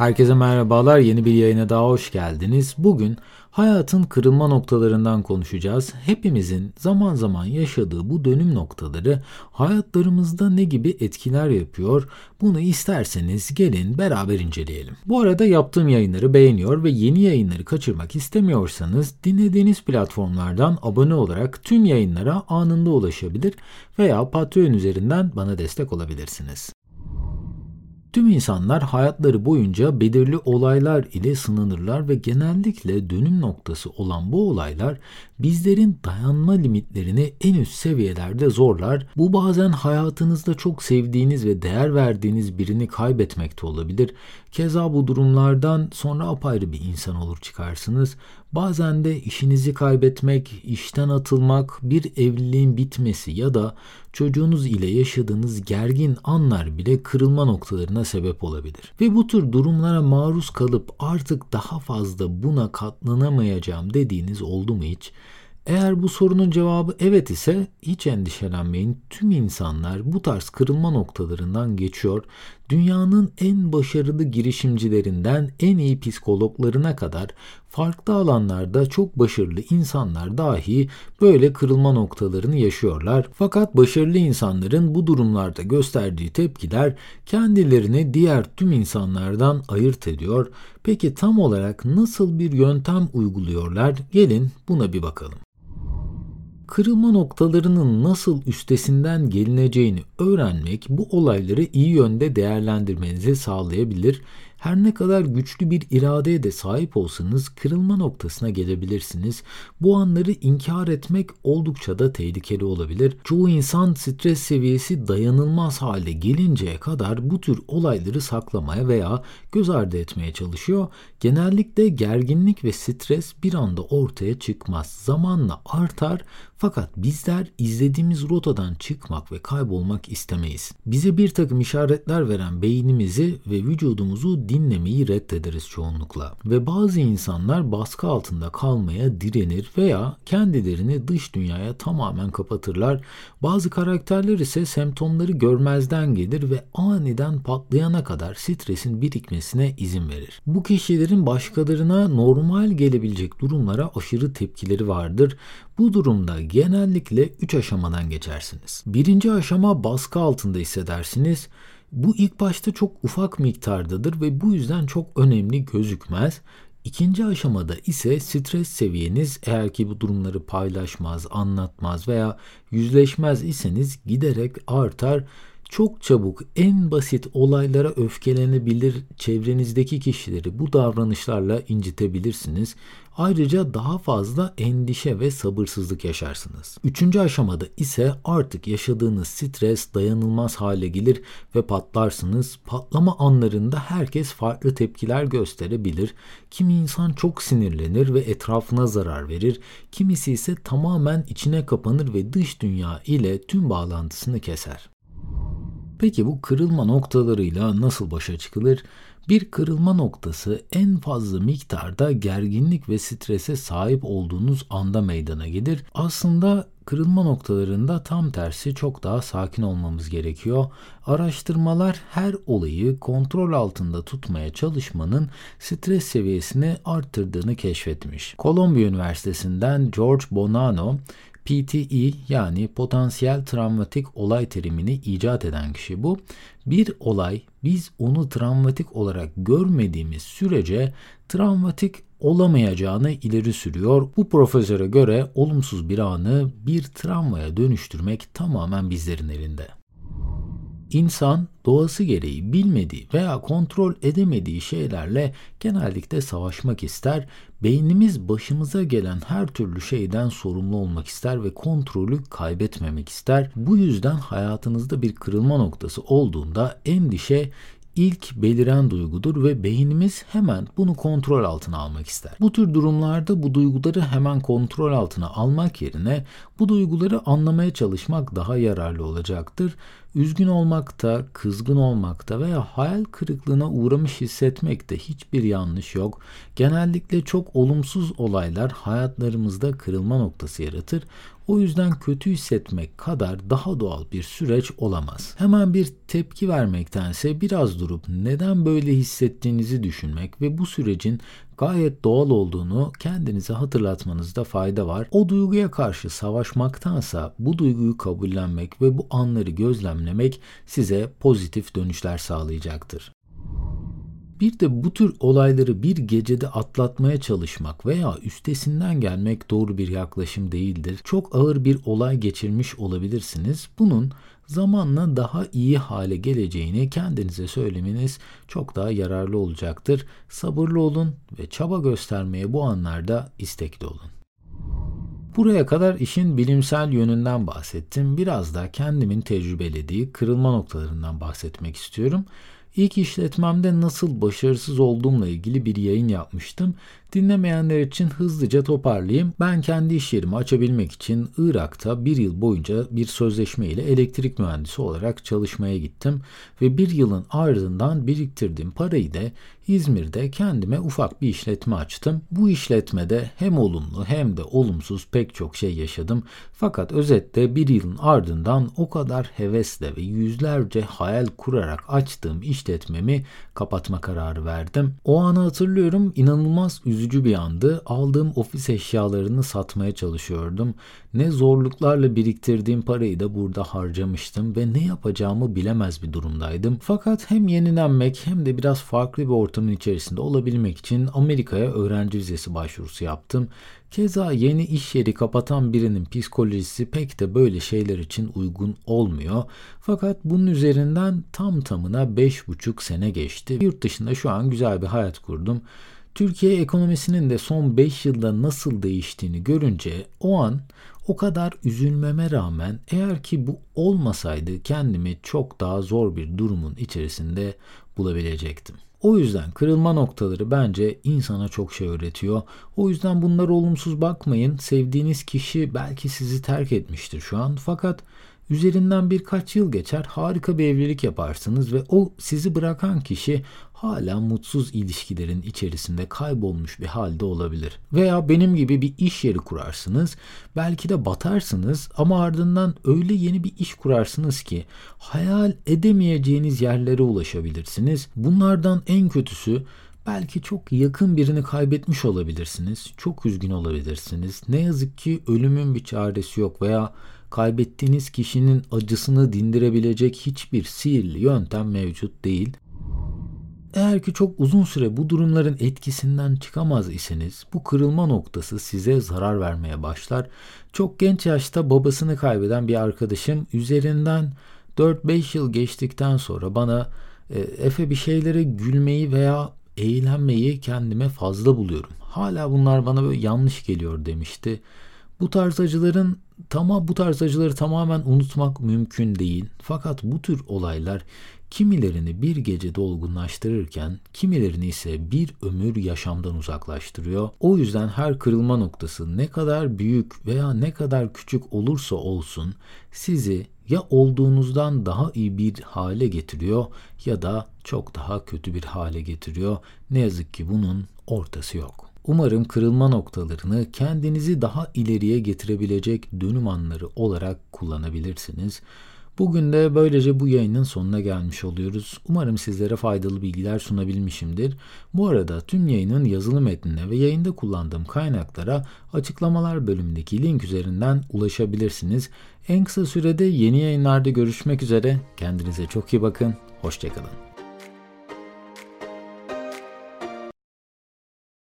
Herkese merhabalar. Yeni bir yayına daha hoş geldiniz. Bugün hayatın kırılma noktalarından konuşacağız. Hepimizin zaman zaman yaşadığı bu dönüm noktaları hayatlarımızda ne gibi etkiler yapıyor? Bunu isterseniz gelin beraber inceleyelim. Bu arada yaptığım yayınları beğeniyor ve yeni yayınları kaçırmak istemiyorsanız dinlediğiniz platformlardan abone olarak tüm yayınlara anında ulaşabilir veya Patreon üzerinden bana destek olabilirsiniz. Tüm insanlar hayatları boyunca belirli olaylar ile sınanırlar ve genellikle dönüm noktası olan bu olaylar bizlerin dayanma limitlerini en üst seviyelerde zorlar. Bu bazen hayatınızda çok sevdiğiniz ve değer verdiğiniz birini kaybetmekte olabilir. Keza bu durumlardan sonra apayrı bir insan olur çıkarsınız. Bazen de işinizi kaybetmek, işten atılmak, bir evliliğin bitmesi ya da çocuğunuz ile yaşadığınız gergin anlar bile kırılma noktalarına sebep olabilir. Ve bu tür durumlara maruz kalıp artık daha fazla buna katlanamayacağım dediğiniz oldu mu hiç? Eğer bu sorunun cevabı evet ise hiç endişelenmeyin. Tüm insanlar bu tarz kırılma noktalarından geçiyor. Dünyanın en başarılı girişimcilerinden en iyi psikologlarına kadar farklı alanlarda çok başarılı insanlar dahi böyle kırılma noktalarını yaşıyorlar. Fakat başarılı insanların bu durumlarda gösterdiği tepkiler kendilerini diğer tüm insanlardan ayırt ediyor. Peki tam olarak nasıl bir yöntem uyguluyorlar? Gelin buna bir bakalım kırılma noktalarının nasıl üstesinden gelineceğini öğrenmek bu olayları iyi yönde değerlendirmenizi sağlayabilir her ne kadar güçlü bir iradeye de sahip olsanız kırılma noktasına gelebilirsiniz. Bu anları inkar etmek oldukça da tehlikeli olabilir. Çoğu insan stres seviyesi dayanılmaz hale gelinceye kadar bu tür olayları saklamaya veya göz ardı etmeye çalışıyor. Genellikle gerginlik ve stres bir anda ortaya çıkmaz. Zamanla artar fakat bizler izlediğimiz rotadan çıkmak ve kaybolmak istemeyiz. Bize bir takım işaretler veren beynimizi ve vücudumuzu dinlemeyi reddederiz çoğunlukla. Ve bazı insanlar baskı altında kalmaya direnir veya kendilerini dış dünyaya tamamen kapatırlar. Bazı karakterler ise semptomları görmezden gelir ve aniden patlayana kadar stresin birikmesine izin verir. Bu kişilerin başkalarına normal gelebilecek durumlara aşırı tepkileri vardır. Bu durumda genellikle 3 aşamadan geçersiniz. Birinci aşama baskı altında hissedersiniz. Bu ilk başta çok ufak miktardadır ve bu yüzden çok önemli gözükmez. İkinci aşamada ise stres seviyeniz eğer ki bu durumları paylaşmaz, anlatmaz veya yüzleşmez iseniz giderek artar çok çabuk en basit olaylara öfkelenebilir, çevrenizdeki kişileri bu davranışlarla incitebilirsiniz. Ayrıca daha fazla endişe ve sabırsızlık yaşarsınız. Üçüncü aşamada ise artık yaşadığınız stres dayanılmaz hale gelir ve patlarsınız. Patlama anlarında herkes farklı tepkiler gösterebilir. Kimi insan çok sinirlenir ve etrafına zarar verir. Kimisi ise tamamen içine kapanır ve dış dünya ile tüm bağlantısını keser. Peki bu kırılma noktalarıyla nasıl başa çıkılır? Bir kırılma noktası en fazla miktarda gerginlik ve strese sahip olduğunuz anda meydana gelir. Aslında kırılma noktalarında tam tersi çok daha sakin olmamız gerekiyor. Araştırmalar her olayı kontrol altında tutmaya çalışmanın stres seviyesini arttırdığını keşfetmiş. Kolombiya Üniversitesi'nden George Bonanno PTE yani potansiyel travmatik olay terimini icat eden kişi bu. Bir olay biz onu travmatik olarak görmediğimiz sürece travmatik olamayacağını ileri sürüyor. Bu profesöre göre olumsuz bir anı bir travmaya dönüştürmek tamamen bizlerin elinde. İnsan doğası gereği bilmediği veya kontrol edemediği şeylerle genellikle savaşmak ister. Beynimiz başımıza gelen her türlü şeyden sorumlu olmak ister ve kontrolü kaybetmemek ister. Bu yüzden hayatınızda bir kırılma noktası olduğunda endişe ilk beliren duygudur ve beynimiz hemen bunu kontrol altına almak ister. Bu tür durumlarda bu duyguları hemen kontrol altına almak yerine bu duyguları anlamaya çalışmak daha yararlı olacaktır Üzgün olmakta, kızgın olmakta veya hayal kırıklığına uğramış hissetmekte hiçbir yanlış yok. Genellikle çok olumsuz olaylar hayatlarımızda kırılma noktası yaratır. O yüzden kötü hissetmek kadar daha doğal bir süreç olamaz. Hemen bir tepki vermektense biraz durup neden böyle hissettiğinizi düşünmek ve bu sürecin gayet doğal olduğunu kendinize hatırlatmanızda fayda var. O duyguya karşı savaşmaktansa bu duyguyu kabullenmek ve bu anları gözlemlemek size pozitif dönüşler sağlayacaktır. Bir de bu tür olayları bir gecede atlatmaya çalışmak veya üstesinden gelmek doğru bir yaklaşım değildir. Çok ağır bir olay geçirmiş olabilirsiniz. Bunun zamanla daha iyi hale geleceğini kendinize söylemeniz çok daha yararlı olacaktır. Sabırlı olun ve çaba göstermeye bu anlarda istekli olun. Buraya kadar işin bilimsel yönünden bahsettim. Biraz da kendimin tecrübelediği kırılma noktalarından bahsetmek istiyorum. İlk işletmemde nasıl başarısız olduğumla ilgili bir yayın yapmıştım. Dinlemeyenler için hızlıca toparlayayım. Ben kendi iş yerimi açabilmek için Irak'ta bir yıl boyunca bir sözleşme ile elektrik mühendisi olarak çalışmaya gittim. Ve bir yılın ardından biriktirdiğim parayı da İzmir'de kendime ufak bir işletme açtım. Bu işletmede hem olumlu hem de olumsuz pek çok şey yaşadım. Fakat özetle bir yılın ardından o kadar hevesle ve yüzlerce hayal kurarak açtığım işletmemi kapatma kararı verdim. O anı hatırlıyorum inanılmaz üzücü bir andı. Aldığım ofis eşyalarını satmaya çalışıyordum. Ne zorluklarla biriktirdiğim parayı da burada harcamıştım ve ne yapacağımı bilemez bir durumdaydım. Fakat hem yenilenmek hem de biraz farklı bir ortamın içerisinde olabilmek için Amerika'ya öğrenci vizesi başvurusu yaptım. Keza yeni iş yeri kapatan birinin psikolojisi pek de böyle şeyler için uygun olmuyor. Fakat bunun üzerinden tam tamına 5,5 sene geçti. Yurt dışında şu an güzel bir hayat kurdum. Türkiye ekonomisinin de son 5 yılda nasıl değiştiğini görünce o an o kadar üzülmeme rağmen eğer ki bu olmasaydı kendimi çok daha zor bir durumun içerisinde bulabilecektim. O yüzden kırılma noktaları bence insana çok şey öğretiyor. O yüzden bunlara olumsuz bakmayın. Sevdiğiniz kişi belki sizi terk etmiştir şu an fakat Üzerinden birkaç yıl geçer, harika bir evlilik yaparsınız ve o sizi bırakan kişi hala mutsuz ilişkilerin içerisinde kaybolmuş bir halde olabilir. Veya benim gibi bir iş yeri kurarsınız, belki de batarsınız ama ardından öyle yeni bir iş kurarsınız ki hayal edemeyeceğiniz yerlere ulaşabilirsiniz. Bunlardan en kötüsü Belki çok yakın birini kaybetmiş olabilirsiniz. Çok üzgün olabilirsiniz. Ne yazık ki ölümün bir çaresi yok veya kaybettiğiniz kişinin acısını dindirebilecek hiçbir sihirli yöntem mevcut değil. Eğer ki çok uzun süre bu durumların etkisinden çıkamaz iseniz bu kırılma noktası size zarar vermeye başlar. Çok genç yaşta babasını kaybeden bir arkadaşım üzerinden 4-5 yıl geçtikten sonra bana e, Efe bir şeylere gülmeyi veya eğlenmeyi kendime fazla buluyorum. Hala bunlar bana böyle yanlış geliyor demişti. Bu tarz acıların tamam bu tarz acıları tamamen unutmak mümkün değil. Fakat bu tür olaylar kimilerini bir gece dolgunlaştırırken kimilerini ise bir ömür yaşamdan uzaklaştırıyor. O yüzden her kırılma noktası ne kadar büyük veya ne kadar küçük olursa olsun sizi ya olduğunuzdan daha iyi bir hale getiriyor ya da çok daha kötü bir hale getiriyor. Ne yazık ki bunun ortası yok. Umarım kırılma noktalarını kendinizi daha ileriye getirebilecek dönüm anları olarak kullanabilirsiniz. Bugün de böylece bu yayının sonuna gelmiş oluyoruz. Umarım sizlere faydalı bilgiler sunabilmişimdir. Bu arada tüm yayının yazılı metnine ve yayında kullandığım kaynaklara açıklamalar bölümündeki link üzerinden ulaşabilirsiniz. En kısa sürede yeni yayınlarda görüşmek üzere. Kendinize çok iyi bakın. Hoşçakalın.